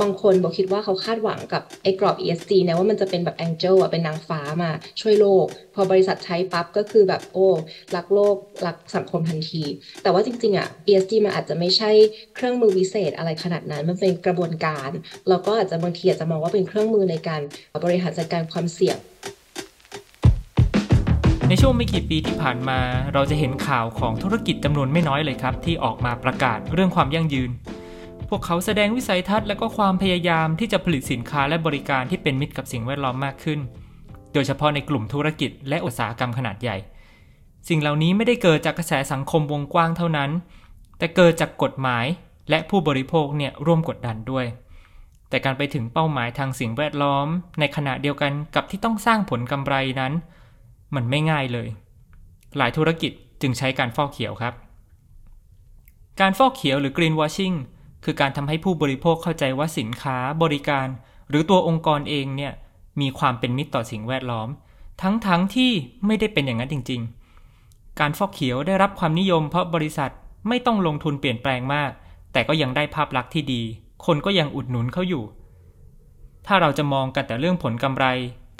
บางคนบอกคิดว่าเขาคาดหวังกับไอ้กรอบ ESG นะว่ามันจะเป็นแบบแองเจิลอะเป็นนางฟ้ามาช่วยโลก พอบริษัทใช้ปั๊บก็คือแบบโอ้รักโลกรักสังคมทันที แต่ว่าจริงๆอะ ESG มันอาจจะไม่ใช่เครื่องมือวิเศษอะไรขนาดนั้น มันเป็นกระบวนการแล้วก็อาจจะบางทีอาจจะมองว่าเป็นเครื่องมือในการบริหารจัดการความเสี่ยงในช่วงไม่กี่ปีที่ผ่านมา เราจะเห็นข่าวของธุรกิจจำนวนไม่น้อยเลยครับ ที่ออกมาประกาศเรื่องความยั่งยืน พวกเขาแสดงวิสัยทัศน์และก็ความพยายามที่จะผลิตสินค้าและบริการที่เป็นมิตรกับสิ่งแวดล้อมมากขึ้น โดยเฉพาะในกลุ่มธุรกิจและอุตสาหกรรมขนาดใหญ่ สิ่งเหล่านี้ไม่ได้เกิดจากกระแสสังคมวงกว้างเท่านั้น แต่เกิดจากกฎหมายและผู้บริโภคเนี่ยร่วมกดดันด้วย แต่การไปถึงเป้าหมายทางสิ่งแวดล้อม ในขณะเดียวกันกับที่ต้องสร้างผลกำไรนั้น มันไม่ง่ายเลย หลายธุรกิจจึงใช้การฟอกเขียวครับ การฟอกเขียวหรือ greenwashing คือการทำให้ผู้บริโภคเข้าใจว่าสินค้าบริการ หรือตัวองค์กรเองเนี่ยมีความเป็นมิตรต่อสิ่งแวดล้อม ทั้งๆทที่ไม่ได้เป็นอย่างนั้นจริง ๆ การฟอกเขียวได้รับความนิยมเพราะบริษัทไม่ต้องลงทุนเปลี่ยนแปลงมาก แต่ก็ยังได้ภาพลักษณ์ที่ดี คนก็ยังอุดหนุนเขาอยู่ ถ้าเราจะมองกันแต่เรื่องผลกำไร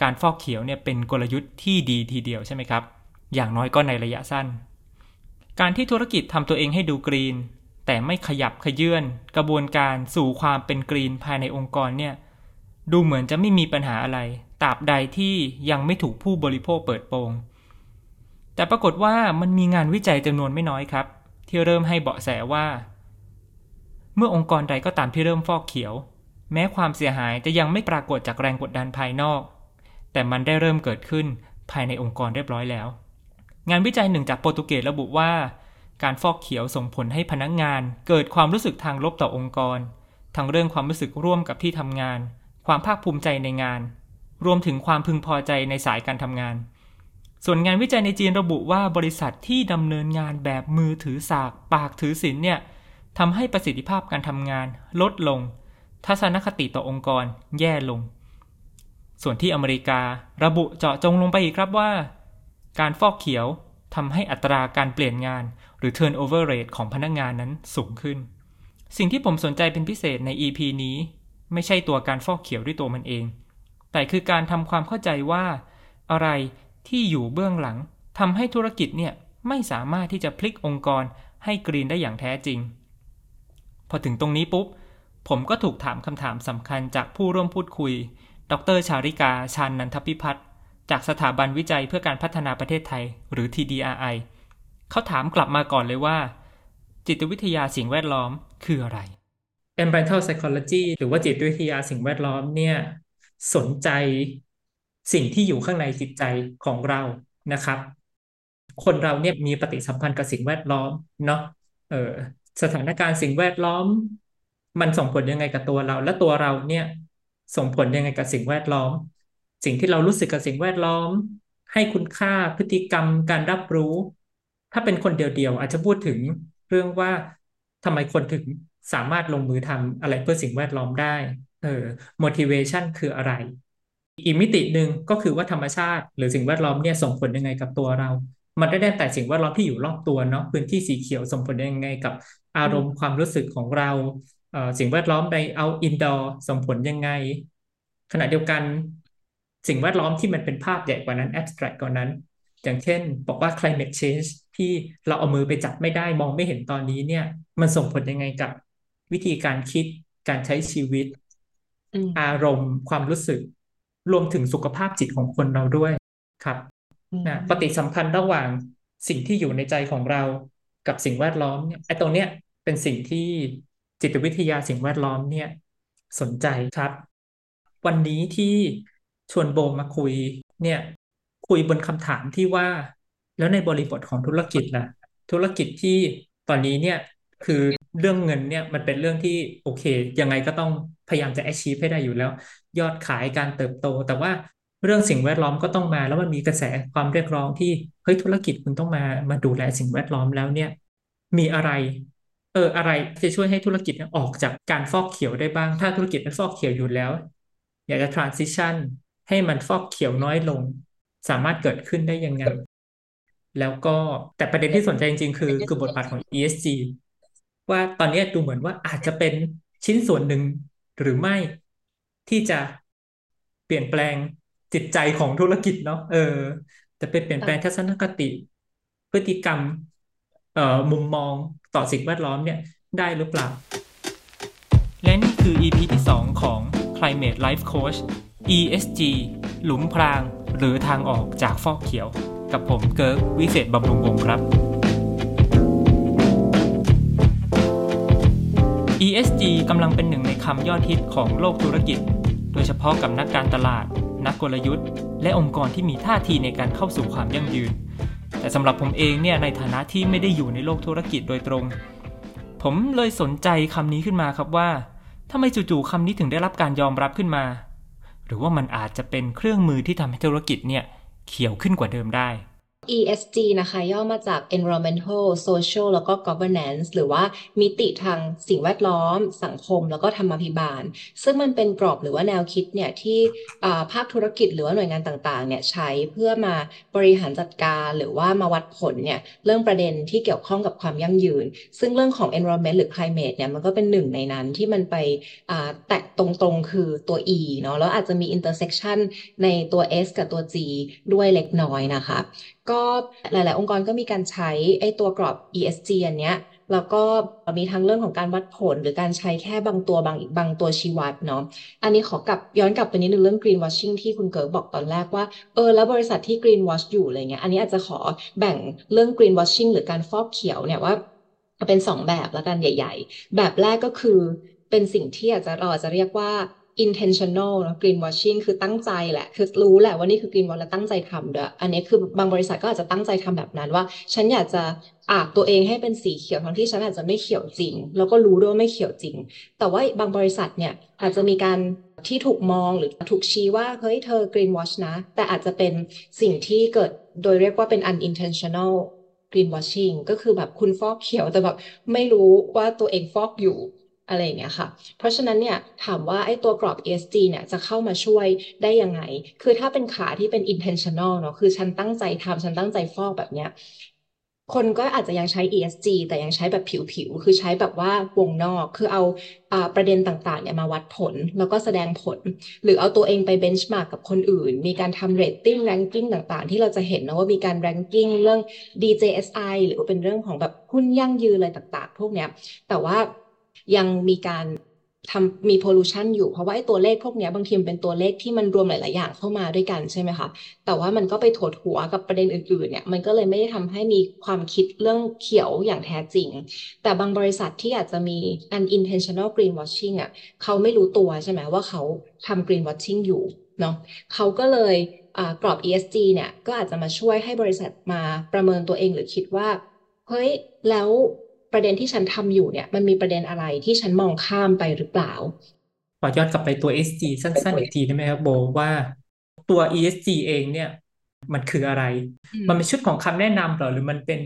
การฟอกเขียวเนี่ยเป็นกลยุทธ์ที่ดีทีเดียวใช่ไหมครับ อย่างน้อยก็ในระยะสั้น การที่ธุรกิจทำตัวเองให้ดูกรีน แต่ไม่ขยับขยื่นกระบวนการสู่ความเป็นกรีนภายในองค์กรเนี่ย ดูเหมือนจะไม่มีปัญหาอะไรตราบใดที่ยังไม่ถูกผู้บริโภคเปิดโปง แต่ปรากฏว่ามันมีงานวิจัยจำนวนไม่น้อยครับ ที่เริ่มให้เบาะแสว่า เมื่อองค์กรใดก็ตามที่เริ่มฟอกเขียว แม้ความเสียหายจะยังไม่ปรากฏจากแรงกดดันภายนอก แต่มันได้เริ่มเกิดขึ้นภายในองค์กรเรียบร้อยแล้ว งานวิจัยหนึ่งจากโปรตุเกสระบุว่า การฟอกเขียวส่งผลให้พนักงาน เกิดความรู้สึกทางลบต่อองค์กร ทั้งเรื่องความรู้สึกร่วมกับที่ทำงาน ความภาคภูมิใจในงาน รวมถึงความพึงพอใจในสายการทำงาน ส่วนงานวิจัยในจีนระบุว่าบริษัทที่ดำเนินงานแบบมือถือสาก ปากถือศีลเนี่ยทำให้ประสิทธิภาพการทำงาน ลดลง ทัศนคติต่อองค์กร แย่ลง ส่วนที่อเมริการะบุเจาะจงลงไปอีกครับว่า การฟอกเขียวทำให้อัตราการเปลี่ยนงาน หรือ turnover rate ของพนักงานนั้นสูงขึ้น สิ่งที่ผมสนใจเป็นพิเศษใน EP นี้ ไม่ใช่ตัวการฟอกเขียวด้วยตัวมันเอง แต่คือการทำความเข้าใจว่า อะไรที่อยู่เบื้องหลังทำให้ธุรกิจเนี่ยไม่สามารถที่จะพลิกองค์กรให้กรีนได้อย่างแท้จริง พอถึงตรงนี้ปุ๊บ ผมก็ถูกถามคำถามสำคัญจากผู้ร่วมพูดคุย ดรชาริกาชานนันทพิพัฒน์จากสถาบันวิจัยเพื่อการพัฒนาประเทศไทย หรือ TDRI เขาถามกลับมาก่อนเลยว่า จิตวิทยาสิ่งแวดล้อมคืออะไร Environmental Psychology หรือว่าจิตวิทยาสิ่งแวดล้อมเนี่ยสนใจสิ่งที่อยู่ข้างในจิตใจของเรานะครับ คนเราเนี่ยมีปฏิสัมพันธ์กับสิ่งแวดล้อมเนาะเออสถานการณ์สิ่งแวดล้อม มันส่งผลยังไงกับตัวเรา และตัวเราเนี่ยส่งผลยังไงกับสิ่งแวดล้อม สิ่งที่เรารู้สึกกับสิ่งแวดล้อม ให้คุณค่าพฤติกรรมการรับรู้ ถ้าเป็นคนเดียวๆอาจจะพูดถึงเรื่องว่าทำไมคนถึงสามารถลงมือทำอะไรเพื่อสิ่งแวดล้อมได้ เออ motivation คืออะไร อีกมิติหนึ่งก็คือว่าธรรมชาติ หรือสิ่งแวดล้อมเนี่ยส่งผลยังไงกับตัวเรา มันได้แต่สิ่งแวดล้อมที่อยู่รอบตัวเนาะพื้นที่สีเขียวส่งผลยังไงกับอารมณ์ความรู้สึกของเราสิ่งแวดล้อมในเอาอินดอร์ส่งผลยังไง ขณะเดียวกันสิ่งแวดล้อมที่มันเป็นภาพใหญ่กว่านั้น abstract กว่านั้น อย่างเช่น บอกว่า climate change ที่เราเอามือไปจับไม่ได้มองไม่เห็นตอนนี้เนี่ย มันส่งผลยังไงกับวิธีการคิดการใช้ชีวิต อารมณ์ ความรู้สึก รวมถึงสุขภาพจิตของคนเราด้วยครับนะปฏิสัมพันธ์ระหว่างสิ่งที่อยู่ในใจของเรากับสิ่งแวดล้อมเนี่ยไอ้ตรงเนี้ยเป็นสิ่งที่จิตวิทยาสิ่งแวดล้อมเนี่ย สนใจครับ วันนี้ที่ชวนโบมาคุยเนี่ย คุยบนคำถามที่ว่า แล้วในบริบทของธุรกิจล่ะ ธุรกิจที่ตอนนี้เนี่ยคือเรื่องเงินเนี่ยมันเป็นเรื่องที่โอเค ยังไงก็ต้องพยายามจะ achieve ให้ได้อยู่แล้ว ยอดขายการเติบโต แต่ว่าเรื่องสิ่งแวดล้อมก็ต้องมาแล้วมันมีกระแสความเรียกร้องที่เฮ้ยธุรกิจคุณต้องมามาดูแลสิ่งแวดล้อมแล้วเนี่ย มีอะไร เอออะไรจะช่วยให้ธุรกิจออกจากการฟอกเขียวได้บ้าง ถ้าธุรกิจมันฟอกเขียวอยู่แล้ว อยากจะ transition ให้มันฟอกเขียวน้อยลง สามารถเกิดขึ้นได้ยังไง แล้วก็แต่ประเด็นที่สนใจจริง ๆ คือคือบทบาทของ ESG ว่าตอนนี้ดูเหมือนว่าอาจจะเป็นชิ้นส่วนหนึ่งหรือไม่ที่จะเปลี่ยนแปลงจิตใจของธุรกิจเนาะเออ จะไปเปลี่ยนแปลงทัศนคติ พฤติกรรม เอ่อมุมมองต่อสิ่งแวดล้อมเนี่ยได้หรือเปล่า และนี่คือ EP ที่ 2 ของ Climate Life Coach ESG หลุมพรางหรือทางออกจากฟอกเขียว กับผมเกิร์กวิเศษบำรุงวงครับ ESG กำลังเป็นหนึ่งในคำยอดฮิตของโลกธุรกิจ โดยเฉพาะกับนักการตลาด นักกลยุทธ์ และองค์กรที่มีท่าทีในการเข้าสู่ความยั่งยืน แต่สำหรับผมเองเนี่ยในฐานะที่ไม่ได้อยู่ในโลกธุรกิจโดยตรง ผมเลยสนใจคำนี้ขึ้นมาครับว่าทำไมจู่ๆคำนี้ถึงได้รับการยอมรับขึ้นมา หรือว่ามันอาจจะเป็นเครื่องมือที่ทำให้ธุรกิจเนี่ย เขียวขึ้นกว่าเดิมได้ ESG นะคะ ย่อมาจาก environmental social แล้วก็ governance หรือว่ามิติทางสิ่งแวดล้อม สังคม แล้วก็ธรรมาภิบาล ซึ่งมันเป็นกรอบหรือว่าแนวคิดเนี่ยที่ภาคธุรกิจหรือว่าหน่วยงานต่างๆเนี่ยใช้เพื่อมาบริหารจัดการหรือว่ามาวัดผลเนี่ยเรื่องประเด็นที่เกี่ยวข้องกับความยั่งยืน ซึ่งเรื่องของ environment หรือ climate เนี่ยมันก็เป็นหนึ่งในนั้นที่มันไปแตะตรงๆคือตัว E เนาะแล้วอาจจะมี intersection ในตัว S กับตัว G ด้วยเล็กน้อยนะคะ ก็หลาย ๆ องค์กรก็มีการใช้ไอ้ตัวกรอบ ESG อันเนี้ยแล้วก็มีทั้งเรื่องของการวัดผล หรือการใช้แค่บางตัวบางบางตัวชี้วัดเนาะอันนี้ขอกลับย้อนกลับไปนิดนึงเรื่อง green washing ที่คุณเกิร์กบอกตอนแรกว่าเออแล้วบริษัทที่ green wash อยู่อะไรเงี้ยอันนี้อาจจะขอแบ่งเรื่อง green washing หรือการฟอกเขียวเนี่ยว่าเป็นสองแบบแล้วกันใหญ่ ๆ แบบแรกก็คือเป็นสิ่งที่อาจจะเราอาจจะเรียกว่า intentional นะ green washing คือตั้งใจแหละ คือรู้แหละว่านี่คือ green wash และตั้งใจทำเด้วยอันนี้คือบางบริษัทก็อาจจะตั้งใจทำแบบนั้นว่า ฉันอยากจะอาบตัวเองให้เป็นสีเขียวทั้งที่ฉันอาจจะไม่เขียวจริง แล้วก็รู้ด้วยว่าไม่เขียวจริง แต่ว่าบางบริษัทเนี่ยอาจจะมีการที่ถูกมองหรือถูกชี้ว่า เฮ้ยเธอ green wash นะ แต่อาจจะเป็นสิ่งที่เกิดโดยเรียกว่าเป็น unintentional green washing ก็คือแบบคุณฟอกเขียวแต่แบบไม่รู้ว่าตัวเองฟอกอยู่ อะไรอย่างเงี้ยค่ะ เพราะฉะนั้นเนี่ยถามว่าไอ้ตัวกรอบ ESG เนี่ยจะเข้ามาช่วยได้ยังไง คือถ้าเป็นขาที่เป็น intentional เนาะคือฉันตั้งใจทำฉันตั้งใจฟอกแบบเนี้ยคนก็อาจจะยังใช้ ESG แต่ยังใช้แบบผิวๆ คือใช้แบบว่าวงนอก คือเอาประเด็นต่างๆเนี่ยมาวัดผล แล้วก็แสดงผล หรือเอาตัวเองไป benchmark กับคนอื่น มีการทำ rating ranking ต่างๆ ที่เราจะเห็นนะว่ามีการ ranking เรื่อง DJSI หรือเป็นเรื่องของแบบหุ้นยั่งยืนอะไรต่างๆ พวกเนี้ย แต่ว่า ยังมีการทำมี pollution อยู่เพราะว่าไอ้ตัวเลขพวกนี้บางทีมันเป็นตัวเลขที่มันรวมหลาย ๆ อย่างเข้ามาด้วยกันใช่ไหมคะ แต่ว่ามันก็ไปถดหัวกับประเด็นอื่น ๆ เนี่ย มันก็เลยไม่ได้ทำให้มีความคิดเรื่องเขียวอย่างแท้จริง แต่บางบริษัทที่อาจจะมี unintentional greenwashing อะเขาไม่รู้ตัวใช่ไหมว่าเขาทำ greenwashing อยู่เนาะเขาก็เลยกรอบ ESG เนี่ยก็อาจจะมาช่วยให้บริษัทมาประเมินตัวเองหรือคิดว่าเฮ้ยแล้ว ประเด็นที่ฉันทำอยู่เนี่ย มันมีประเด็นอะไรที่ฉันมองข้ามไปหรือเปล่าขอย้อนกลับไปตัว SG สั้นๆอีกทีได้ไหมครับโบว่าตัว ESG เองเนี่ย มันคืออะไร มันเป็นชุดของคำแนะนำหรอหรือมันเป็น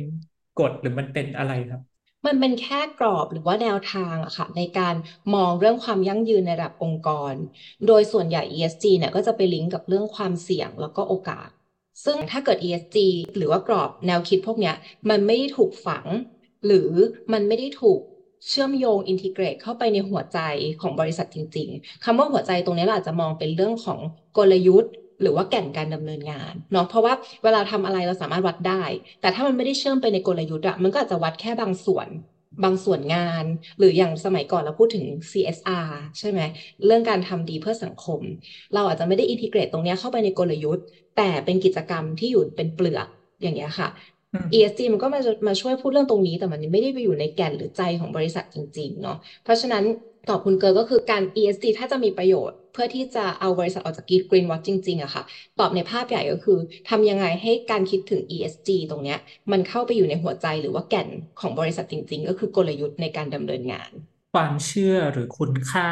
กฎหรือมันเป็นอะไรครับ มันเป็นแค่กรอบหรือว่าแนวทางอะค่ะ ในการมองเรื่องความยั่งยืนในระดับองค์กร โดยส่วนใหญ่ ESG เนี่ยก็จะไปลิงก์กับเรื่องความเสี่ยงแล้วก็โอกาส ซึ่งถ้าเกิด ESG หรือว่ากรอบแนวคิดพวกเนี้ย มันไม่ได้ถูกฝัง หรือมันไม่ได้ถูกเชื่อมโยงอินทิเกรตเข้าไปในหัวใจของบริษัทจริง ๆคำว่าหัวใจตรงนี้เราอาจจะมองเป็นเรื่องของกลยุทธ์ หรือว่าแก่นการดำเนินงานเนาะเพราะว่าเวลาทำอะไรเราสามารถวัดได้ แต่ถ้ามันไม่ได้เชื่อมไปในกลยุทธ์อะมันก็อาจจะวัดแค่บางส่วนบางส่วนงาน หรืออย่างสมัยก่อนเราพูดถึง CSR ใช่ไหมเรื่องการทำดีเพื่อสังคม เราอาจจะไม่ได้อินทิเกรตตรงนี้เข้าไปในกลยุทธ์ แต่เป็นกิจกรรมที่อยู่เป็นเปลือกอย่างเงี้ยค่ะ ESG มันก็มามาช่วยพูดเรื่องตรงนี้ แต่มันไม่ได้ไปอยู่ในแก่นหรือใจของบริษัทจริงๆเนาะเพราะฉะนั้นตอบคุณเกิร์ก็คือการ ESG ถ้าจะมีประโยชน์ เพื่อที่จะเอาบริษัทออกจาก Green Watch จริงๆอะค่ะ ตอบในภาพใหญ่ก็คือทำยังไงให้การคิดถึง ESG ตรงเนี้ยมันเข้าไปอยู่ในหัวใจหรือว่าแก่นของบริษัทจริง ๆ ก็คือกลยุทธ์ในการดำเนินงาน ความเชื่อหรือคุณค่า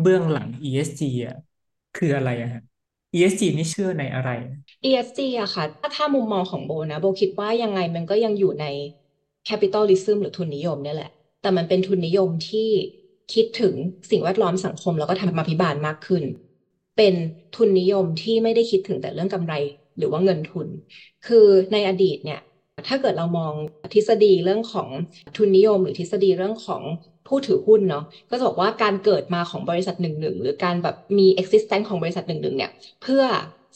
เบื้องหลัง ESG อะคืออะไรอะ ESG นี่เชื่อในอะไร ESG อะค่ะ ถ้าถ้ามุมมองของโบนะโบคิดว่ายังไงมันก็ยังอยู่ใน capitalism หรือทุนนิยมเนี่ยแหละ แต่มันเป็นทุนนิยมที่คิดถึงสิ่งแวดล้อมสังคมแล้วก็ธรรมาภิบาลมากขึ้น เป็นทุนนิยมที่ไม่ได้คิดถึงแต่เรื่องกำไรหรือว่าเงินทุน คือในอดีตเนี่ย ถ้าเกิดเรามองทฤษฎีเรื่องของทุนนิยม หรือทฤษฎีเรื่องของผู้ถือหุ้นเนาะก็จะบอกว่าการเกิดมาของบริษัทหนึ่งหนึ่งหรือการแบบมี existence ของบริษัทหนึ่งหนึ่งเนี่ยเพื่อ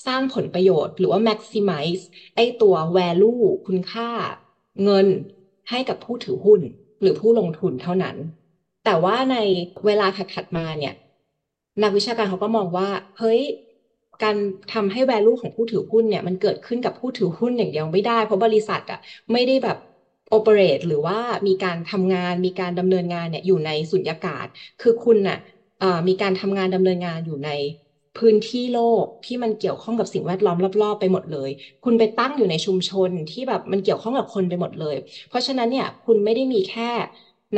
สร้างผลประโยชน์ หรือว่า maximize ไอ้ตัว value คุณค่าเงินให้กับผู้ถือหุ้น หรือผู้ลงทุนเท่านั้น แต่ว่าในเวลาถัดมาเนี่ย นักวิชาการเขาก็มองว่า เฮ้ย การทำให้ value ของผู้ถือหุ้นเนี่ยมันเกิดขึ้นกับผู้ถือหุ้นอย่างเดียวไม่ได้ เพราะบริษัทอะไม่ได้แบบ operate หรือว่ามีการทำงานมีการดำเนินงานเนี่ยอยู่ในสุญญากาศ คือคุณน่ะมีการทำงานดำเนินงานอยู่ใน พื้นที่โลกที่มันเกี่ยวข้องกับสิ่งแวดล้อมรอบๆ ไปหมดเลย คุณไปตั้งอยู่ในชุมชนที่แบบมันเกี่ยวข้องกับคนไปหมดเลย เพราะฉะนั้นเนี่ยคุณไม่ได้มีแค่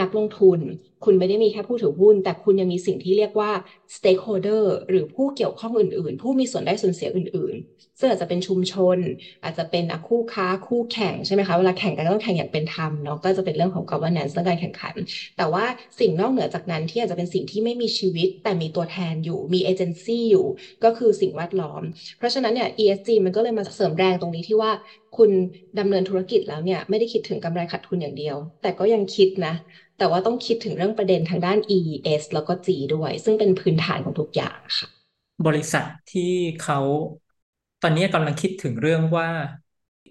นักลงทุน คุณไม่ได้มีแค่ผู้ถือหุ้น แต่คุณยังมีสิ่งที่เรียกว่า stakeholder หรือผู้เกี่ยวข้องอื่น ๆ ผู้มีส่วนได้ส่วนเสียอื่น ๆ ซึ่งอาจจะเป็นชุมชน อาจจะเป็นคู่ค้าคู่แข่งใช่ไหมคะ เวลาแข่งกันต้องแข่งอย่างเป็นธรรมเนาะ ก็จะเป็นเรื่องของ governance เรื่องการแข่งขัน แต่ว่าสิ่งนอกเหนือจากนั้นที่อาจจะเป็นสิ่งที่ไม่มีชีวิต แต่มีตัวแทนอยู่ มีเอเจนซี่อยู่ ก็คือสิ่งแวดล้อม เพราะฉะนั้นเนี่ย ESG มันก็เลยมาเสริมแรงตรงนี้ที่ว่าคุณดำเนินธุรกิจแล้วเนี่ยไม่ได้คิดถึงกำไรขาดทุนอย่างเดียว แต่ก็ยังคิดนะ แต่ว่าต้องคิดถึงเรื่องประเด็นทางด้าน E S แล้วก็ G ด้วย ซึ่งเป็นพื้นฐานของทุกอย่างค่ะ บริษัทที่เขาตอนนี้กำลังคิดถึงเรื่องว่า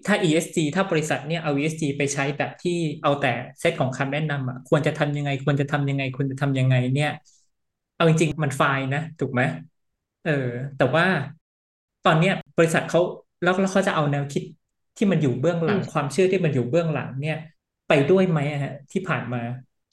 ถ้า ESG ถ้าบริษัทเนี่ยเอา ESG ไปใช้แบบที่เอาแต่เซตของคำแนะนำอะควรจะทำยังไง ควรจะทำยังไง ควรจะทำยังไงเนี่ย เอาจริงๆ มันไฟนะ ถูกไหมเออ แต่ว่าตอนเนี้ยบริษัทเขาแล้วแล้วเขาจะเอาแนวคิดที่มันอยู่เบื้องหลังความเชื่อที่มันอยู่เบื้องหลังเนี่ย ไปด้วยไหมฮะที่ผ่านมา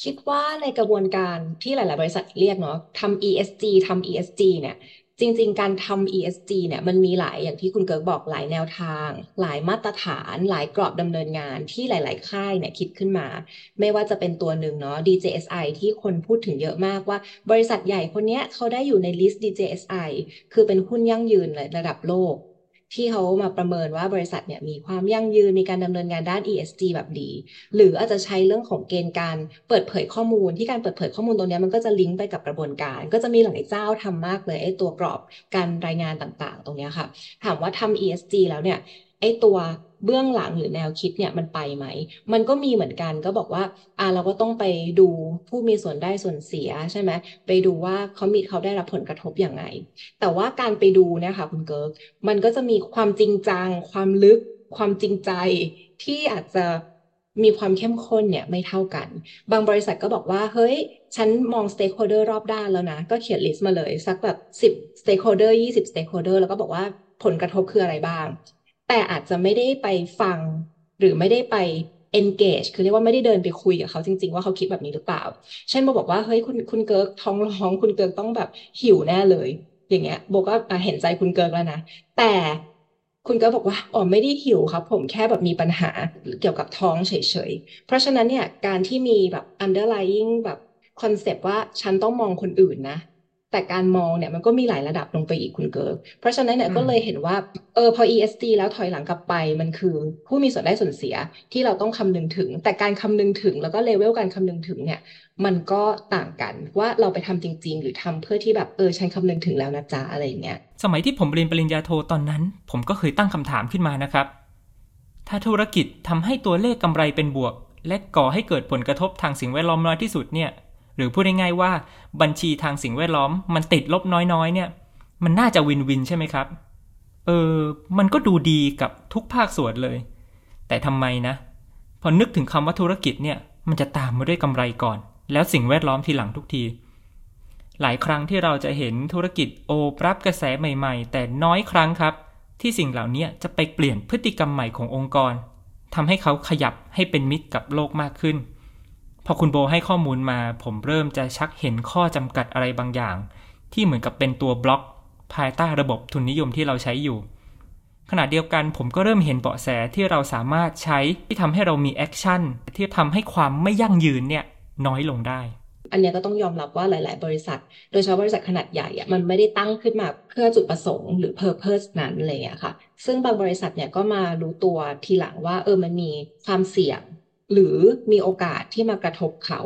คิดว่าในกระบวนการที่หลาย ๆ บริษัทเรียกเนาะทำ ESG ทำ ESG เนี่ย จริง ๆ การทำ ESG เนี่ยมันมีหลายอย่างที่คุณเกิร์กบอกหลายแนวทาง หลายมาตรฐาน หลายกรอบดำเนินงานที่หลาย ๆ ค่ายเนี่ยคิดขึ้นมา ไม่ว่าจะเป็นตัวหนึ่งเนาะ DJSI ที่คนพูดถึงเยอะมากว่า บริษัทใหญ่คนเนี้ยเขาได้อยู่ในลิสต์ DJSI คือเป็นหุ้นยั่งยืนระดับโลก ที่เขามาประเมินว่าบริษัทเนี่ยมีความยั่งยืนมีการดำเนินงานด้าน ESG แบบดี หรืออาจจะใช้เรื่องของเกณฑ์การเปิดเผยข้อมูล ที่การเปิดเผยข้อมูลตรงนี้มันก็จะลิงก์ไปกับกระบวนการ ก็จะมีหลายเจ้าทำมากเลยไอ้ตัวกรอบการรายงานต่างๆ ตรงนี้ค่ะ ถามว่าทำ ESG แล้วเนี่ย ไอ้ตัวเบื้องหลังหรือแนวคิดเนี่ยมันไปไหม มันก็มีเหมือนกันก็บอกว่าอ่าเราก็ต้องไปดูผู้มีส่วนได้ส่วนเสียใช่ไหมไปดูว่าเขามีเขาได้รับผลกระทบอย่างไรแต่ว่าการไปดูเนี่ยค่ะคุณเกิร์กมันก็จะมีความจริงจัง ความลึก ความจริงใจที่อาจจะมีความเข้มข้นเนี่ยไม่เท่ากัน บางบริษัทก็บอกว่า เฮ้ย ฉันมอง stakeholder รอบด้านแล้วนะ ก็เขียน list มาเลย สักแบบสิบ stakeholder ยี่สิบ stakeholder แล้วก็บอกว่าผลกระทบคืออะไรบ้าง แต่อาจจะไม่ได้ไปฟัง หรือไม่ได้ไป engage คือเรียกว่าไม่ได้เดินไปคุยกับเขาจริง ๆ ว่าเขาคิดแบบนี้หรือเปล่า เช่นโบบอกว่าเฮ้ยคุณคุณเกิร์กท้องร้องคุณเกิร์กต้องแบบหิวแน่เลย อย่างเงี้ยโบก็เห็นใจคุณเกิร์กแล้วนะ แต่คุณเกิร์กบอกว่าอ๋อไม่ได้หิวครับ ผมแค่แบบมีปัญหาเกี่ยวกับท้องเฉยๆ เพราะฉะนั้นเนี่ยการที่มีแบบ underlying แบบconcept ว่าฉันต้องมองคนอื่นนะ แต่การมองเนี่ยมันก็มีหลายระดับลงไปอีกคุณเกิร์กเพราะฉะนั้นเนี่ยก็เลยเห็นว่าเออพอ ESG แล้วถอยหลังกลับไปมันคือ ผู้มีส่วนได้ส่วนเสียที่เราต้องคำนึงถึง แต่การคำนึงถึงแล้วก็เลเวลการคำนึงถึงเนี่ย มันก็ต่างกันว่าเราไปทำจริง ๆ หรือทำเพื่อที่แบบเออฉันคำนึงถึงแล้วนะจ๊ะอะไรเงี้ยสมัยที่ผมเรียนปริญญาโทตอนนั้น ผมก็เคยตั้งคำถามขึ้นมานะครับ ถ้าธุรกิจทำให้ตัวเลขกำไรเป็นบวก และก่อให้เกิดผลกระทบทางสิ่งแวดล้อมน้อยที่สุดเนี่ย หรือพูดง่ายๆว่าบัญชีทางสิ่งแวดล้อม มันติดลบน้อยๆ เนี่ย มันน่าจะวินวินใช่ไหมครับ เออ มันก็ดูดีกับทุกภาคส่วนเลย แต่ทำไมนะ พอนึกถึงคำว่าธุรกิจเนี่ย มันจะตามมาด้วยกำไรก่อน แล้วสิ่งแวดล้อมทีหลังทุกที หลายครั้งที่เราจะเห็นธุรกิจโอบรับกระแสใหม่ ๆ แต่น้อยครั้งครับ ที่สิ่งเหล่านี้จะไปเปลี่ยนพฤติกรรมใหม่ขององค์กรทำให้เขาขยับให้เป็นมิตรกับโลกมากขึ้น พอคุณโบให้ข้อมูลมา ผมเริ่มจะชักเห็นข้อจำกัดอะไรบางอย่าง ที่เหมือนกับเป็นตัวบล็อก ภายใต้ระบบทุนนิยมที่เราใช้อยู่ ขณะเดียวกันผมก็เริ่มเห็นเบาะแสที่เราสามารถใช้ที่ทำให้เรามี action ที่ทำให้ความไม่ยั่งยืนเนี่ยน้อยลงได้ อันนี้ก็ต้องยอมรับว่าหลาย ๆ บริษัท โดยเฉพาะบริษัทขนาดใหญ่อะมันไม่ได้ตั้งขึ้นมาเพื่อจุดประสงค์หรือ purpose นั้นเลยอะค่ะ ซึ่งบางบริษัทเนี่ยก็มารู้ตัวทีหลังว่าเออมันมีความเสี่ยง หรือมีโอกาสที่มากระทบเขา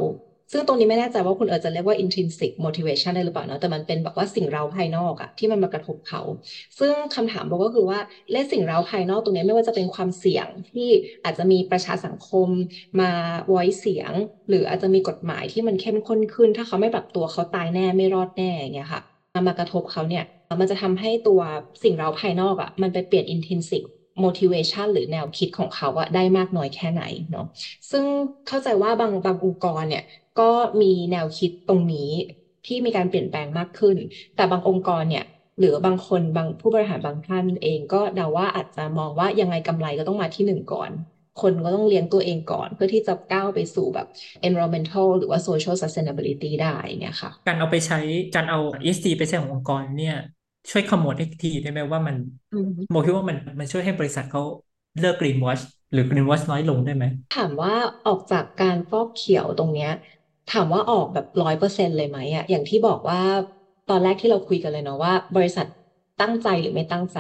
ซึ่งตรงนี้ไม่แน่ใจว่าคุณเอิร์จะเรียกว่า intrinsic motivation ได้หรือเปล่าเนาะแต่มันเป็นแบบว่าสิ่งเร้าภายนอกอะที่มันมากระทบเขา ซึ่งคำถามบอกก็คือว่าเล่สิ่งเร้าภายนอกตรงนี้ไม่ว่าจะเป็นความเสี่ยงที่อาจจะมีประชาสังคมมาไว้เสียง หรืออาจจะมีกฎหมายที่มันเข้มข้นขึ้น ถ้าเขาไม่ปรับตัวเขาตายแน่ไม่รอดแน่อย่างเงี้ยค่ะมากระทบเขาเนี่ยมันจะทำให้ตัวสิ่งเร้าภายนอกอะมันไปเปลี่ยน intrinsic motivation หรือแนวคิดของเขาอะได้มากน้อยแค่ไหนเนาะซึ่งเข้าใจว่าบางบางองค์กรเนี่ยก็มีแนวคิดตรงนี้ที่มีการเปลี่ยนแปลงมากขึ้น แต่บางองค์กรเนี่ยหรือบางคนบางผู้บริหารบางท่านเองก็เดาว่าอาจจะมองว่ายังไงกำไรก็ต้องมาที่หนึ่งก่อน คนก็ต้องเลี้ยงตัวเองก่อน เพื่อที่จะก้าวไปสู่แบบ environmental หรือว่า social sustainability ได้เนี่ยค่ะ การเอาไปใช้การเอา ESG ไปใช้ขององค์กรเนี่ย ช่วยขมวดอีกทีได้ไหมว่ามันโมคิดว่ามันมันช่วยให้บริษัทเขาเลิก green wash หรือ green wash น้อยลงได้ไหม ถามว่าออกจากการฟอกเขียวตรงเนี้ย ถามว่าออกแบบร้อยเปอร์เซ็นเลยไหมอะอย่างที่บอกว่าตอนแรกที่เราคุยกันเลยเนาะว่า บริษัทตั้งใจหรือไม่ตั้งใจ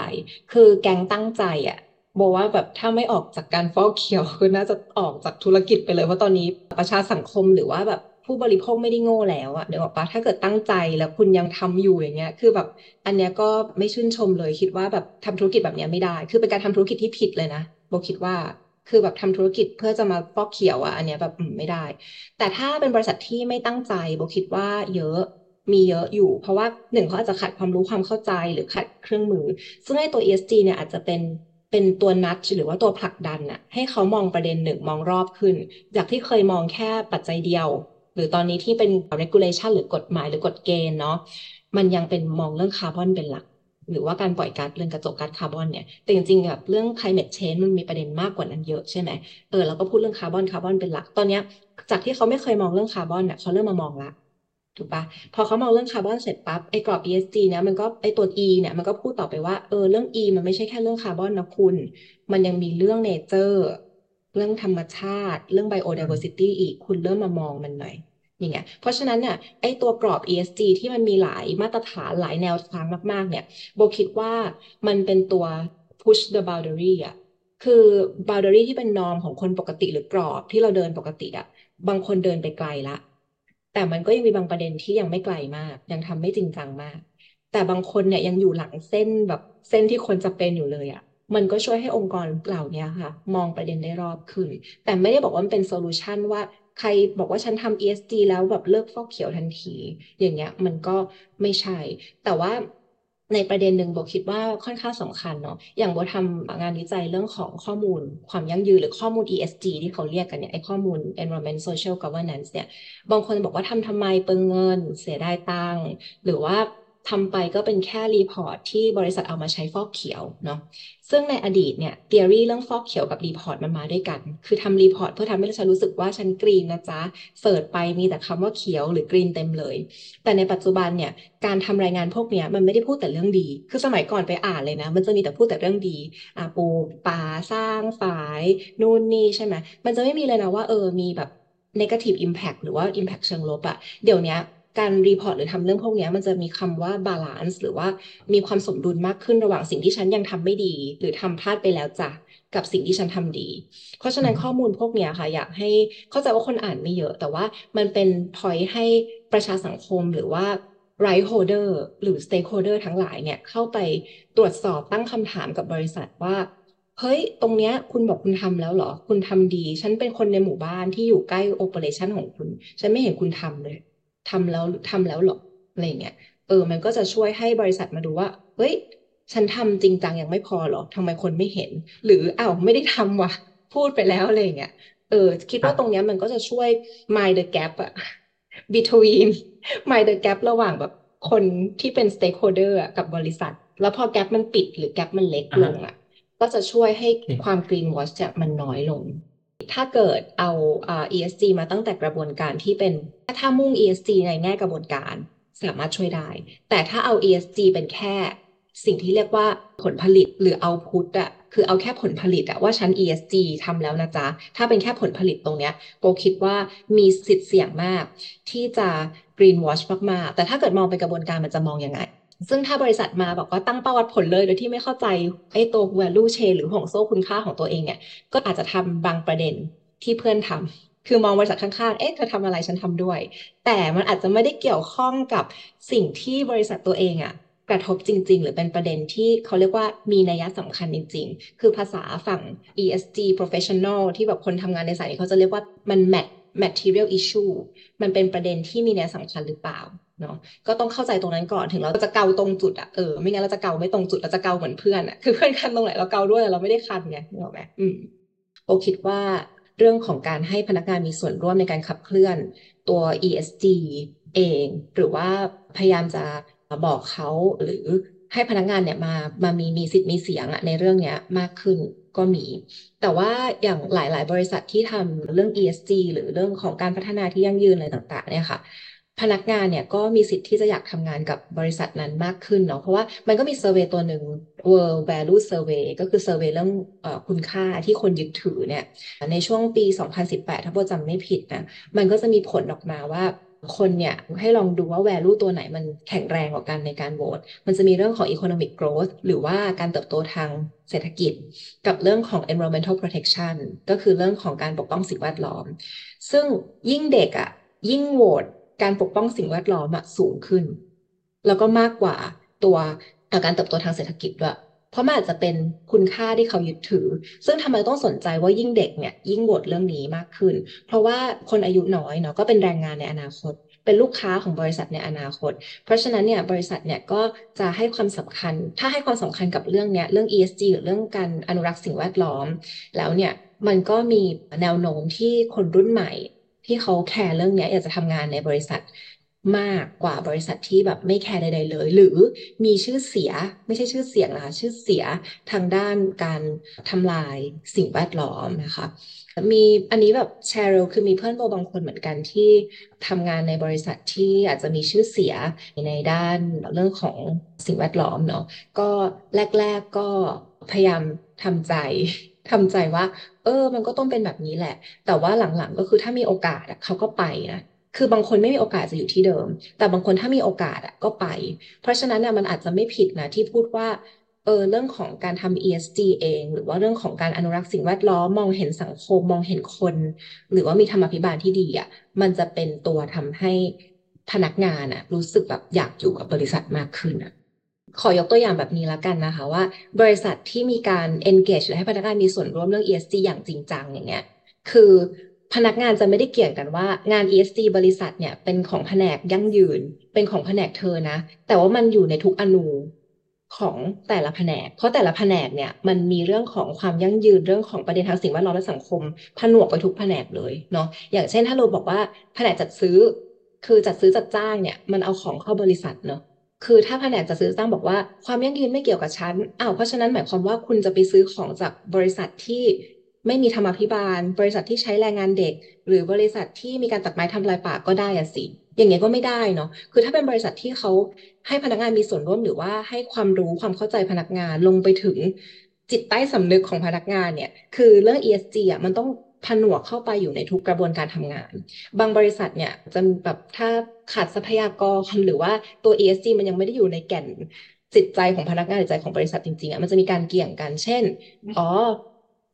คือแก๊งตั้งใจอะบอกว่าแบบถ้าไม่ออกจากการฟอกเขียวคือน่าจะออกจากธุรกิจไปเลยเพราะตอนนี้ประชาสังคมหรือว่าแบบ ผู้บริโภคไม่ได้โง่แล้วอะเดี๋ยวบอกปะถ้าเกิดตั้งใจแล้วคุณยังทำอยู่อย่างเงี้ย คือแบบอันเนี้ยก็ไม่ชื่นชมเลยคิดว่าแบบทำธุรกิจแบบเนี้ยไม่ได้ คือเป็นการทำธุรกิจที่ผิดเลยนะโบคิดว่าคือแบบทำธุรกิจเพื่อจะมาฟอกเขียวอะอันเนี้ยแบบไม่ได้ แต่ถ้าเป็นบริษัทที่ไม่ตั้งใจโบคิดว่าเยอะมีเยอะอยู่ เพราะว่าหนึ่งเขาอาจจะขาดความรู้ความเข้าใจหรือขาดเครื่องมือ ซึ่งในตัว ESG เนี่ยอาจจะเป็นเป็นตัวนัดหรือว่าตัวผลักดันอะให้เขามองประเด็นหนึ่งมองรอบขึ้น จากที่เคยมองแค่ปัจจัยเดียว หรือตอนนี้ที่เป็น regulation หรือกฎหมายหรือกฎเกณฑ์เนาะมันยังเป็นมองเรื่องคาร์บอนเป็นหลัก หรือว่าการปล่อยก๊าซเรือนกระจกก๊าซคาร์บอนเนี่ยแต่จริงๆแบบเรื่อง climate change มันมีประเด็นมากกว่านั้นเยอะใช่ไหมเออเราก็พูดเรื่องคาร์บอนคาร์บอนเป็นหลัก ตอนเนี้ยจากที่เขาไม่เคยมองเรื่องคาร์บอนเนี่ยเขาเริ่มมามองละถูกปะพอเขามองเรื่องคาร์บอนเสร็จปั๊บไอ้กรอบ ESG เนี่ยมันก็ไอ้ตัว E เนี่ยมันก็พูดต่อไปว่าเออเรื่อง E มันไม่ใช่แค่เรื่องคาร์บอนนะคุณ มันยังมีเรื่องเนเจอร์ เรื่องธรรมชาติ เรื่อง biodiversity อีก คุณเริ่มมามองมันหน่อยอย่างเงี้ยเพราะฉะนั้นเนี่ยไอ้ตัวกรอบ ESG ที่มันมีหลายมาตรฐานหลายแนวทางมากๆ เนี่ยโบคิดว่ามันเป็นตัว push the boundary อะคือ boundary ที่เป็นนอมของคนปกติหรือกรอบที่เราเดินปกติอะบางคนเดินไปไกลละ แต่มันก็ยังมีบางประเด็นที่ยังไม่ไกลมาก ยังทำไม่จริงจังมาก แต่บางคนเนี่ยยังอยู่หลังเส้นแบบเส้นที่ควรจะเป็นอยู่เลยอะ มันก็ช่วยให้องค์กรเหล่านี้ค่ะ มองประเด็นได้รอบขึ้น แต่ไม่ได้บอกว่ามันเป็น solution ว่าใครบอกว่าฉันทำ ESG แล้วแบบเลิกฟอกเขียวทันที อย่างเงี้ยมันก็ไม่ใช่ แต่ว่าในประเด็นหนึ่งโบคิดว่าค่อนข้างสำคัญเนาะอย่างโบทำงานวิจัยเรื่องของข้อมูล ความยั่งยืนหรือข้อมูล ESG ที่เขาเรียกกันเนี่ยไอข้อมูล environment social governance เนี่ยบางคนบอกว่าทำทำไมเปลืองเงิน เสียดายตังหรือว่า ทำไปก็เป็นแค่ report ที่บริษัทเอามาใช้ฟอกเขียวเนาะซึ่งในอดีตเนี่ย theory เรื่องฟอกเขียวกับ report มันมาด้วยกัน คือทำ report เพื่อทำให้ฉันรู้สึกว่าฉัน green นะจ๊ะ search ไปมีแต่คำว่าเขียวหรือ green เต็มเลย แต่ในปัจจุบันเนี่ยการทำรายงานพวกเนี้ยมันไม่ได้พูดแต่เรื่องดี คือสมัยก่อนไปอ่านเลยนะ มันจะมีแต่พูดแต่เรื่องดีอ่าปลูกป่าสร้างฝายยนู่นนี่ใช่ไหมมันจะไม่มีเลยนะว่าเออมีแบบ negative impact หรือว่า impact เชิงลบอะเดี๋ยวนี้ การ report หรือทำเรื่องพวกนี้มันจะมีคำว่า balance หรือว่ามีความสมดุลมากขึ้นระหว่างสิ่งที่ฉันยังทำไม่ดี หรือทำพลาดไปแล้วจ้ะกับสิ่งที่ฉันทำดี เพราะฉะนั้นข้อมูลพวกนี้ค่ะ อยากให้เข้าใจว่าคนอ่านไม่เยอะ แต่ว่ามันเป็นพอยให้ประชาสังคมหรือว่า right holder หรือ stakeholder ทั้งหลายเนี่ยเข้าไปตรวจสอบตั้งคำถามกับบริษัทว่า เฮ้ย ตรงเนี้ยคุณบอกคุณทำแล้วเหรอ คุณทำดี ฉันเป็นคนในหมู่บ้านที่อยู่ใกล้โอเปอเรชันของคุณ ฉันไม่เห็นคุณทำเลย ทำแล้วทำแล้วหรออะไรเงี้ยเออ มันก็จะช่วยให้บริษัทมาดูว่า เฮ้ย ฉันทำจริงจังยังไม่พอหรอทำไมคนไม่เห็น หรืออ้าวไม่ได้ทำวะพูดไปแล้วอะไรเงี้ยเออ คิดว่าตรงเนี้ยมันก็จะช่วย mind the gap อะ between mind the gap ระหว่างแบบคนที่เป็น stakeholder อะกับบริษัท แล้วพอแกลบมันปิดหรือแกลบมันเล็กลงอะก็จะช่วยให้ความ green wash มันน้อยลง ถ้าเกิดเอา ESG มาตั้งแต่กระบวนการที่เป็นถ้ามุ่ง ESG ในแง่กระบวนการสามารถช่วยได้ แต่ถ้าเอา ESG เป็นแค่สิ่งที่เรียกว่าผลผลิตหรือ output อะคือเอาแค่ผลผลิตอะว่าฉัน ESG ทำแล้วนะจ๊ะ ถ้าเป็นแค่ผลผลิตตรงเนี้ยโบคิดว่ามีสิทธิ์เสี่ยงมาก ที่จะ green wash มาก ๆ แต่ถ้าเกิดมองเป็นกระบวนการมันจะมองยังไง ซึ่งถ้าบริษัทมาบอกว่าตั้งเป้าวัดผลเลยโดยที่ไม่เข้าใจไอ้ตัว value chain หรือห่วงโซ่คุณค่าของตัวเองเนี่ย ก็อาจจะทำบางประเด็นที่เพื่อนทคือมองบริษัทข้างๆ เอ๊ะเธอทำอะไรฉันทำด้วย แต่มันอาจจะไม่ได้เกี่ยวข้องกับสิ่งที่บริษัทตัวเองอะกระทบจริง ๆ หรือเป็นประเด็นที่เขาเรียกว่ามีนัยสำคัญจริง ๆ คือภาษาฝั่ง ESG professional ที่แบบคนทำงานในสายนี้เขาจะเรียกว่ามัน mat material issue มันเป็นประเด็นที่มีนัยสำคัญหรือเปล่า เนาะก็ต้องเข้าใจตรงนั้นก่อนถึงเราจะเกาตรงจุดอะเออไม่งั้นเราจะเกาไม่ตรงจุดเราจะเกาเหมือนเพื่อนอะคือเพื่อนคันตรงไหนเราเกาด้วยเราไม่ได้คันไงนึกออกไหมอืมโอคิดว่าเรื่องของการให้พนักงานมีส่วนร่วมในการขับเคลื่อนตัว ESG เอง หรือว่าพยายามจะบอกเขาหรือให้พนักงานเนี่ยมามามีมีสิทธิ์มีเสียงอะในเรื่องเนี้ยมากขึ้นก็มี แต่ว่าอย่างหลาย ๆ บริษัทที่ทำเรื่อง ESG หรือเรื่องของการพัฒนาที่ยั่งยืนอะไรต่าง ๆ เนี่ยค่ะ พนักงานเนี่ยก็มีสิทธิ์ที่จะอยากทำงานกับบริษัทนั้นมากขึ้นเนาะเพราะว่ามันก็มีเซอร์เวยตัวหนึ่ง World Value Survey ก็คือเซอร์เวยเรื่องอคุณค่าที่คนยึดถือเนี่ยในช่วงปี 2018 ถ้าโบจำไม่ผิดนะมันก็จะมีผลออกมาว่าคนเนี่ยให้ลองดูว่า value ตัวไหนมันแข็งแรงกว่ากันในการโหวต มันจะมีเรื่องของ economic growth หรือว่าการเติบโตทางเศรษฐกิจ กับเรื่องของ environmental protection ก็คือเรื่องของการปกป้องสิ่งแวดล้อม ซึ่งยิ่งเด็กอะ่ะยิ่งโหวต การปกป้องสิ่งแวดล้อมอะสูงขึ้น แล้วก็มากกว่าตัวการเติบโตทางเศรษฐกิจด้วย เพราะมันอาจจะเป็นคุณค่าที่เขายึดถือ ซึ่งทำไมต้องสนใจว่ายิ่งเด็กเนี่ยยิ่งโหวตเรื่องนี้มากขึ้น เพราะว่าคนอายุน้อยเนาะก็เป็นแรงงานในอนาคต เป็นลูกค้าของบริษัทในอนาคต เพราะฉะนั้นเนี่ยบริษัทเนี่ยก็จะให้ความสำคัญ ถ้าให้ความสำคัญกับเรื่องเนี้ยเรื่อง ESG หรือเรื่องการอนุรักษ์สิ่งแวดล้อม แล้วเนี่ยมันก็มีแนวโน้มที่คนรุ่นใหม่ ที่เขาแคร์เรื่องนี้อยากจะทำงานในบริษัทมากกว่าบริษัทที่แบบไม่แคร์ใดๆเลย หรือมีชื่อเสียไม่ใช่ชื่อเสียงนะคะชื่อเสียทางด้านการทำลายสิ่งแวดล้อมนะคะมีอันนี้แบบแชร์เรลคือมีเพื่อนโบบางคนเหมือนกันที่ทำงานในบริษัทที่อาจจะมีชื่อเสียในด้านเรื่องของสิ่งแวดล้อมเนาะก็แรก ๆก็พยายามทำใจ ทำใจว่า เออ มันก็ต้องเป็นแบบนี้แหละ แต่ว่าหลังๆก็คือถ้ามีโอกาสเขาก็ไปนะคือบางคนไม่มีโอกาสจะอยู่ที่เดิม แต่บางคนถ้ามีโอกาสอะก็ไป เพราะฉะนั้นเนี่ยมันอาจจะไม่ผิดนะที่พูดว่าเออเรื่องของการทำ ESG เอง หรือว่าเรื่องของการอนุรักษ์สิ่งแวดล้อมมองเห็นสังคมมองเห็นคน หรือว่ามีธรรมพิบาลที่ดีอะมันจะเป็นตัวทำให้พนักงานอะ รู้สึกแบบอยากอยู่กับบริษัทมากขึ้นอะ ขอยกตัวอย่างแบบนี้แล้วกันนะคะว่า บริษัทที่มีการ engage หรือให้พนักงานมีส่วนร่วมเรื่อง ESG อย่างจริงจังอย่างเงี้ยคือพนักงานจะไม่ได้เกี่ยงกันว่างาน ESG บริษัทเนี่ยเป็นของแผนกยั่งยืน เป็นของแผนกเธอนะ แต่ว่ามันอยู่ในทุกอนูของแต่ละแผนก เพราะแต่ละแผนกเนี่ยมันมีเรื่องของความยั่งยืนเรื่องของประเด็นทางสิ่งแวดล้อมและสังคมผนวกไปทุกแผนกเลยเนาะอย่างเช่นถ้าเราบอกว่าแผนกจัดซื้อ คือจัดซื้อจัดจ้างเนี่ยมันเอาของเข้าบริษัทเนาะ คือถ้าแผนกจัดซื้อจ้งบอกว่า ความยั่งยืนไม่เกี่ยวกับฉันอ้าวเพราะฉะนั้นหมายความว่าคุณจะไปซื้อของจากบริษัทที่ไม่มีธรรมาภิบาล บริษัทที่ใช้แรงงานเด็ก หรือบริษัทที่มีการตัดไม้ทำลายป่าก็ได้อะสิอย่างเงี้ยก็ไม่ได้เนาะคือถ้าเป็นบริษัทที่เขาให้พนักงานมีส่วนร่วมหรือว่าให้ความรู้ความเข้าใจพนักงานลงไปถึงจิตใต้สำนึกของพนักงานเนี่ย คือเรื่อง ESG อะมันต้องผนวกเข้าไปอยู่ในทุกกระบวนการทำงาน บางบริษัทเนี่ยจะแบบถ้า ขาดทรัพยากรหรือว่าตัว ESG มันยังไม่ได้อยู่ในแก่นจิตใจของพนักงานจิตใจของบริษัทจริงๆอะมันจะมีการเกี่ยงกัน เช่นอ๋อ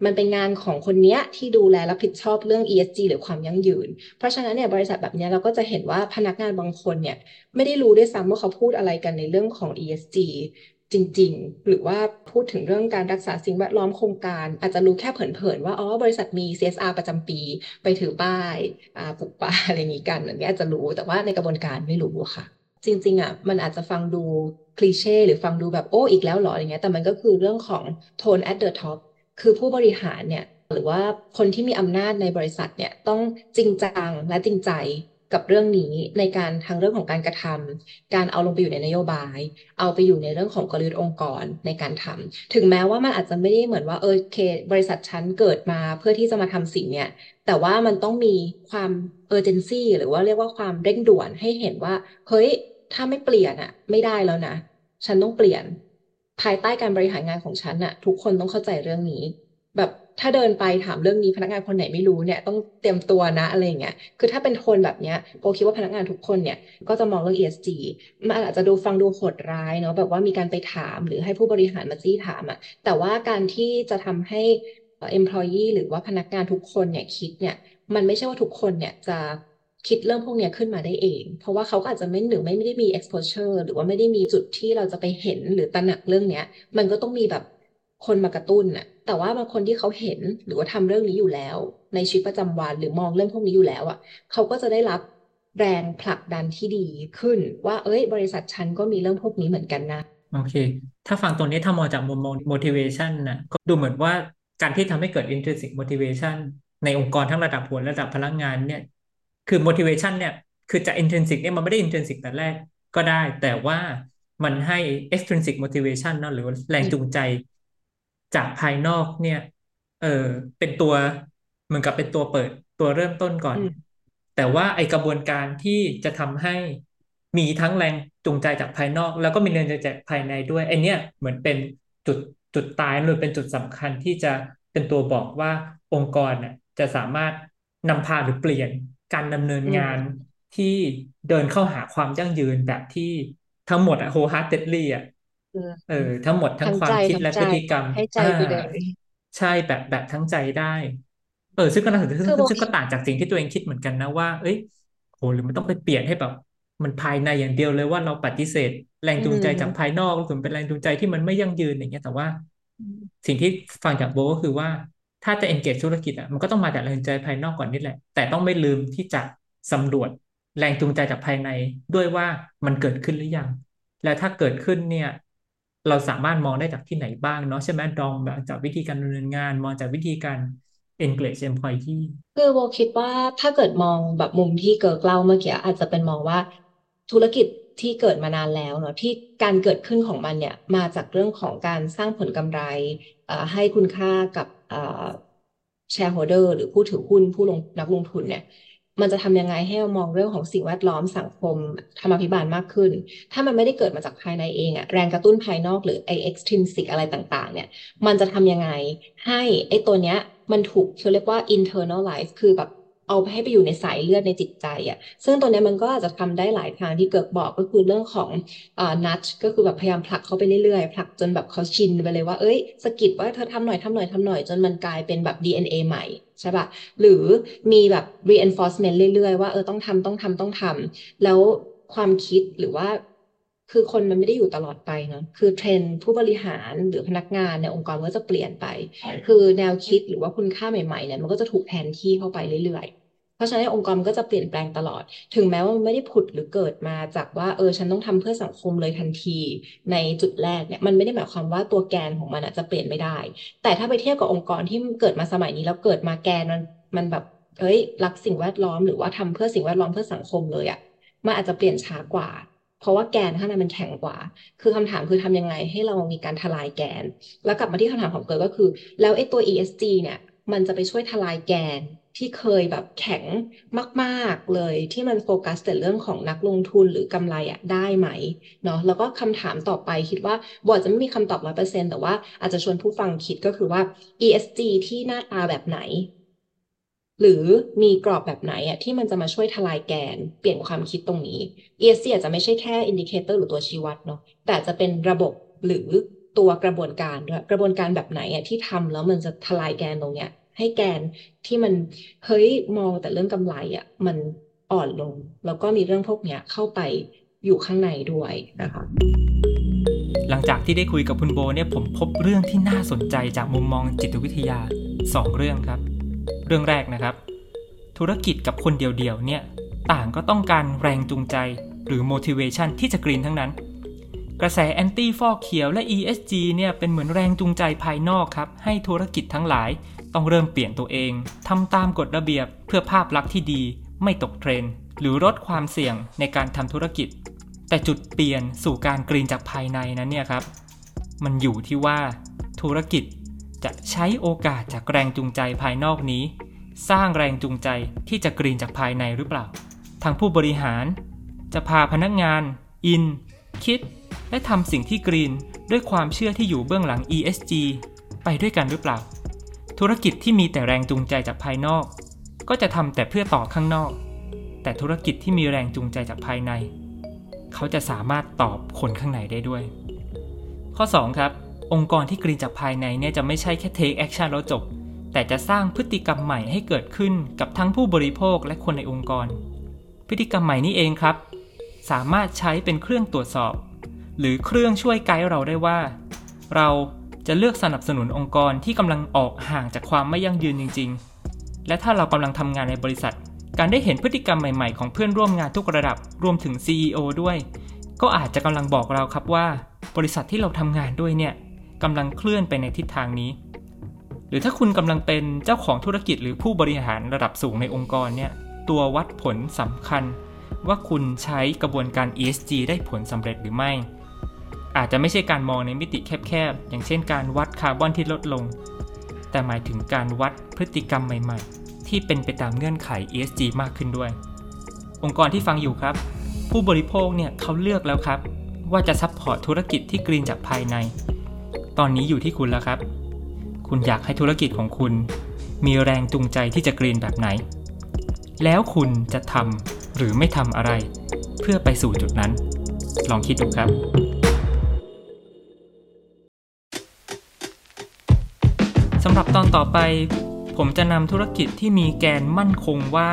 มันเป็นงานของคนเนี้ยที่ดูแลรับผิดชอบเรื่อง ESG หรือความยั่งยืน เพราะฉะนั้นเนี่ยบริษัทแบบนี้เราก็จะเห็นว่าพนักงานบางคนเนี่ยไม่ได้รู้ด้วยซ้ำว่าเขาพูดอะไรกันในเรื่องของ ESG จริง ๆ หรือว่าพูดถึงเรื่องการรักษาสิ่งแวดล้อมโครงการ อาจจะรู้แค่เผินๆว่าอ๋อบริษัทมี CSR ประจำปีไปถือป้ายปลูกป่าอะไรอย่างนี้กันอันนี้อาจจะรู้แต่ว่าในกระบวนการไม่รู้ค่ะ จริง ๆอะมันอาจจะฟังดูคลีเช่หรือฟังดูแบบโอ้อีกแล้วหรออะไรเงี้ยแต่มันก็คือเรื่องของ tone at the top คือผู้บริหารเนี่ยหรือว่าคนที่มีอำนาจในบริษัทเนี่ยต้องจริงจังและจริงใจ กับเรื่องนี้ในการทางเรื่องของการกระทำการเอาลงไปอยู่ในนโยบาย เอาไปอยู่ในเรื่องของกลยุทธ์องค์กรในการทำถึงแม้ว่ามันอาจจะไม่ได้เหมือนว่าเออเค บริษัทฉันเกิดมาเพื่อที่จะมาทำสิ่งเนี้ยแต่ว่ามันต้องมีความเออร์เจนซี่หรือว่าเรียกว่าความเร่งด่วนให้เห็นว่า เฮ้ย ถ้าไม่เปลี่ยนอะไม่ได้แล้วนะ ฉันต้องเปลี่ยน ภายใต้การบริหารงานของฉันอะทุกคนต้องเข้าใจเรื่องนี้ ถ้าเดินไปถามเรื่องนี้พนักงานคนไหนไม่รู้เนี่ยต้องเตรียมตัวนะอะไรเงี้ย คือถ้าเป็นโทนแบบเนี้ยโบคิดว่าพนักงานทุกคนเนี่ยก็จะมองเรื่อง ESG มันอาจจะดูฟังดูโหดร้ายเนาะแบบว่ามีการไปถามหรือให้ผู้บริหารมาจี้ถามอะแต่ว่าการที่จะทำให้ employee หรือว่าพนักงานทุกคนเนี่ยคิดเนี่ยมันไม่ใช่ว่าทุกคนเนี่ยจะคิดเรื่องพวกเนี้ยขึ้นมาได้เอง เพราะว่าเขาก็อาจจะไม่หนึ่งไม่ได้มี exposure หรือว่าไม่ได้มีจุดที่เราจะไปเห็นหรือตระหนักเรื่องเนี้ย มันก็ต้องมีแบบคนมากระตุ้นน่ะ แต่ว่าบางคนที่เขาเห็นหรือว่าทำเรื่องนี้อยู่แล้ว ในชีวิตประจำวันหรือมองเรื่องพวกนี้อยู่แล้วอะเขาก็จะได้รับแรงผลักดันที่ดีขึ้น ว่าเอ้ย บริษัทฉันก็มีเรื่องพวกนี้เหมือนกันนะโอเค ถ้าฟังตรงนี้ถ้ามองจากมุมมอง motivation นะก็ดูเหมือนว่าการที่ทำให้เกิด intrinsic motivation ในองค์กรทั้งระดับหัวระดับพนักงานเนี่ยคือ motivation เนี่ยคือจะ intrinsic เนี่ยมันไม่ได้ intrinsic แต่แรกก็ได้ แต่ว่ามันให้ extrinsic motivation เนาะหรือแรงจูงใจ จากภายนอกเนี่ย เออเป็นตัวเหมือนกับเป็นตัวเปิดตัวเริ่มต้นก่อน แต่ว่าไอกระบวนการที่จะทำให้มีทั้งแรงจูงใจจากภายนอก แล้วก็มีแรงจูงใจจากภายในด้วยไอเนี้ยเหมือนเป็นจุดจุดตายหรือเป็นจุดสำคัญที่จะเป็นตัวบอกว่าองค์กรน่ะจะสามารถนำพาหรือเปลี่ยนการดำเนินงานที่เดินเข้าหาความยั่งยืนแบบที่ทั้งหมดอะ wholeheartedly อะ เออ ทั้งหมดทั้งความคิดและพฤติกรรมให้ใจไปเลยใช่แบบแบบทั้งใจได้ เออ ซึ่งก็น่าสนใจซึ่งซึ่งก็ต่างจากสิ่งที่ตัวเองคิดเหมือนกันนะว่า เอ้ยโหหรือมันต้องไปเปลี่ยนให้แบบมันภายในอย่างเดียวเลยว่าเราปฏิเสธ แรงจูงใจจากภายนอกถึงเป็นแรงจูงใจที่มันไม่ยั่งยืนอย่างเงี้ยแต่ว่า สิ่งที่ฟังจากโบก็คือว่า ถ้าจะ engage ธุรกิจอะมันก็ต้องมาจากแรงจูงใจภายนอกก่อนนี่แหละ แต่ต้องไม่ลืมที่จะสำรวจแรงจูงใจจากภายในด้วยว่ามันเกิดขึ้นหรือยัง และถ้าเกิดขึ้นเนี่ย เราสามารถมองได้จากที่ไหนบ้างเนาะใช่ไหมดองแบบจากวิธีการดำเนินงาน มองจากวิธีการ engage employee คือโบคิดว่าถ้าเกิดมองแบบมุมที่เกิดเล่าเมื่อกี้อาจจะเป็นมองว่าธุรกิจที่เกิดมานานแล้วเนาะที่การเกิดขึ้นของมันเนี่ยมาจากเรื่องของการสร้างผลกำไรให้คุณค่ากับแชร์โฮเดอร์หรือผู้ถือหุ้นผู้ลงนักลงทุนเนี่ย มันจะทำยังไงให้เรามองเรื่องของสิ่งแวดล้อมสังคมธรรมพิบาลมากขึ้น ถ้ามันไม่ได้เกิดมาจากภายในเองอะแรงกระตุ้นภายนอกหรือไอ extrinsic อะไรต่าง ๆ เนี่ย มันจะทำยังไงให้ไอตัวเนี้ยมันถูกเขาเรียกว่า internalize คือแบบเอาไปให้ไปอยู่ในสายเลือดในจิตใจอะ่ะ ซึ่งตัวนี้มันก็อาจจะทำได้หลายทางที่เกิดบอกก็คือเรื่องของอ่านัดก็คือแบบพยายามผลักเขาไปเรื่อยๆผลักจนแบบเขาชินไปเลยว่าเอ้ยสกิดว่าเธอทำหน่อยทำหน่อยทำหน่อยจนมันกลายเป็นแบบ DNA ใหม่ ใช่ปะหรือมีแบบ reinforcement เรื่อยๆ ว่าเออต้องทำต้องทำต้องทำแล้วความคิดหรือว่าคือคนมันไม่ได้อยู่ตลอดไปเนาะ คือเทรนผู้บริหารหรือพนักงานในองค์กรก็จะเปลี่ยนไป คือแนวคิดหรือว่าคุณค่าใหม่ๆเนี่ยมันก็จะถูกแทนที่เข้าไปเรื่อยๆ เพราะฉะนั้นองค์กรก็จะเปลี่ยนแปลงตลอด ถึงแม้ว่ามันไม่ได้ผุดหรือเกิดมาจากว่าเออฉันต้องทำเพื่อสังคมเลยทันทีในจุดแรกเนี่ยมันไม่ได้หมายความว่าตัวแกนของมันจะเปลี่ยนไม่ได้ แต่ถ้าไปเทียบกับองค์กรที่เกิดมาสมัยนี้แล้วเกิดมาแกนมันมันแบบเอ้ยรักสิ่งแวดล้อมหรือว่าทำเพื่อสิ่งแวดล้อมเพื่อสังคมเลยอะ่ะมันอาจจะเปลี่ยนช้ากว่า เพราะว่าแกนข้างในมันแข็งกว่า คือคำถามคือทำยังไงให้เรามีการทลายแกน แล้วกลับมาที่คำถามของเกิดก็คือ แล้วไอ้ตัว ESG เนี่ย มันจะไปช่วยทลายแกน ที่เคยแบบแข็งมาก ๆ เลยที่มันโฟกัสแต่เรื่องของนักลงทุนหรือกำไรอะได้ไหมเนาะแล้วก็คำถามต่อไปคิดว่าบอร์ดจะไม่มีคำตอบร้อยเปอร์เซ็นต์แต่ว่าอาจจะชวนผู้ฟังคิดก็คือว่า ESG ที่หน้าตาแบบไหน หรือมีกรอบแบบไหนอะที่มันจะมาช่วยทลายแกน เปลี่ยนความคิดตรงนี้ ESG อาจจะไม่ใช่แค่ indicator หรือตัวชี้วัดเนาะแต่จะเป็นระบบหรือตัวกระบวนการด้วยกระบวนการแบบไหนอะที่ทำแล้วมันจะทลายแกนตรงเนี้ย ให้แกนที่มันเฮ้ยมองแต่เรื่องกำไรอะมันอ่อนลง แล้วก็มีเรื่องพวกเนี้ยเข้าไปอยู่ข้างในด้วยนะคะหลังจากที่ได้คุยกับคุณโบเนี่ยผมพบเรื่องที่น่าสนใจจากมุมมองจิตวิทยา 2 เรื่องครับ เรื่องแรกนะครับ ธุรกิจกับคนเดียวๆเนี่ยต่างก็ต้องการแรงจูงใจหรือ motivation ที่จะกรีนทั้งนั้น กระแสแอนตี้ฟอกเขียวและ ESG เนี่ยเป็นเหมือนแรงจูงใจภายนอกครับ ให้ธุรกิจทั้งหลาย ต้องเริ่มเปลี่ยนตัวเองทำตามกฎระเบียบเพื่อภาพลักษณ์ที่ดีไม่ตกเทรนหรือลดความเสี่ยงในการทำธุรกิจ แต่จุดเปลี่ยนสู่การกรีนจากภายในนั้นเนี่ยครับ มันอยู่ที่ว่าธุรกิจจะใช้โอกาสจากแรงจูงใจภายนอกนี้ สร้างแรงจูงใจที่จะกรีนจากภายในหรือเปล่า ทางผู้บริหาร จะพาพนักงาน อิน คิด และทำสิ่งที่กรีนด้วยความเชื่อที่อยู่เบื้องหลัง ESG ไปด้วยกันหรือเปล่า ธุรกิจที่มีแต่แรงจูงใจจากภายนอก ก็จะทำแต่เพื่อต่อข้างนอก แต่ธุรกิจที่มีแรงจูงใจจากภายใน เขาจะสามารถตอบคนข้างในได้ด้วย ข้อ 2 ครับ องค์กรที่กรีนจากภายในเนี่ยจะไม่ใช่แค่ take action แล้วจบ แต่จะสร้างพฤติกรรมใหม่ให้เกิดขึ้นกับทั้งผู้บริโภคและคนในองค์กร พฤติกรรมใหม่นี้เองครับ สามารถใช้เป็นเครื่องตรวจสอบ หรือเครื่องช่วยไกด์เราได้ว่า เรา จะเลือกสนับสนุนองค์กรที่กำลังออกห่างจากความไม่ยั่งยืนจริง ๆ และถ้าเรากำลังทำงานในบริษัท การได้เห็นพฤติกรรมใหม่ๆ ของเพื่อนร่วมงานทุกระดับรวมถึง CEO ด้วย ก็อาจจะกำลังบอกเราครับว่า บริษัทที่เราทำงานด้วยเนี่ยกำลังเคลื่อนไปในทิศทางนี้ หรือถ้าคุณกำลังเป็นเจ้าของธุรกิจหรือผู้บริหารระดับสูงในองค์กรเนี่ยตัววัดผลสำคัญ ว่าคุณใช้กระบวนการ ESG ได้ผลสำเร็จหรือไม่ อาจจะไม่ใช่การมองในมิติแคบๆ อย่างเช่นการวัดคาร์บอนที่ลดลง แต่หมายถึงการวัดพฤติกรรมใหม่ๆ ที่เป็นไปตามเงื่อนไข ESG มากขึ้นด้วย องค์กรที่ฟังอยู่ครับ ผู้บริโภคเนี่ยเขาเลือกแล้วครับ ว่าจะ support ธุรกิจที่ green จากภายใน ตอนนี้อยู่ที่คุณแล้วครับ คุณอยากให้ธุรกิจของคุณ มีแรงจูงใจที่จะ green แบบไหน แล้วคุณจะทำหรือไม่ทำอะไร เพื่อไปสู่จุดนั้น ลองคิดดูครับ สำหรับตอนต่อไป ผมจะนำธุรกิจที่มีแกนมั่นคงว่า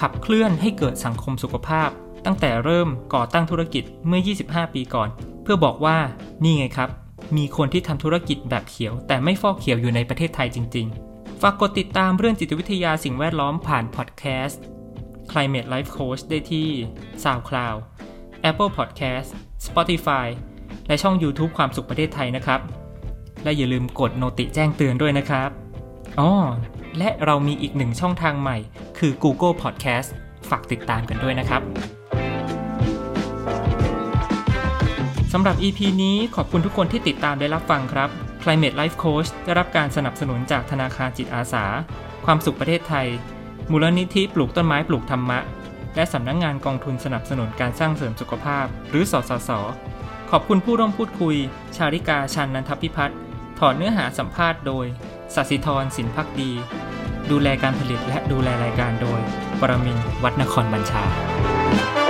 ขับเคลื่อนให้เกิดสังคมสุขภาพ ตั้งแต่เริ่มก่อตั้งธุรกิจเมื่อ 25 ปีก่อน เพื่อบอกว่านี่ไงครับ มีคนที่ทำธุรกิจแบบเขียว แต่ไม่ฟอกเขียวอยู่ในประเทศไทยจริง ๆ ฝากกดติดตามเรื่องจิตวิทยาสิ่งแวดล้อมผ่านพอดแคสต์ Climate Life Coach ได้ที่ SoundCloud Apple Podcast Spotify และช่อง YouTube ความสุขประเทศไทยนะครับ และอย่าลืมกดโนติแจ้งเตือนด้วยนะครับอ๋อและเรามีอีกหนึ่งช่องทางใหม่ คือ Google Podcast ฝากติดตามกันด้วยนะครับสำหรับ EP นี้ขอบคุณทุกคนที่ติดตามได้รับฟังครับ Climate Life Coach ได้รับการสนับสนุนจากธนาคารจิตอาสา ความสุขประเทศไทย มูลนิธิปลูกต้นไม้ปลูกธรรมะ และสำนักงงานกองทุนสนับสนุนการสร้างเสริมสุขภาพ หรือสสส ขอบคุณผู้ร่วมพูดคุย ชาริกาชันนันทพิพัฒน์ ถอดเนื้อหาสัมภาษณ์โดยสัสิธรสินพักดี ดูแลการผลิตและดูแลรายการโดย ปรมินวัฒนครบัญชา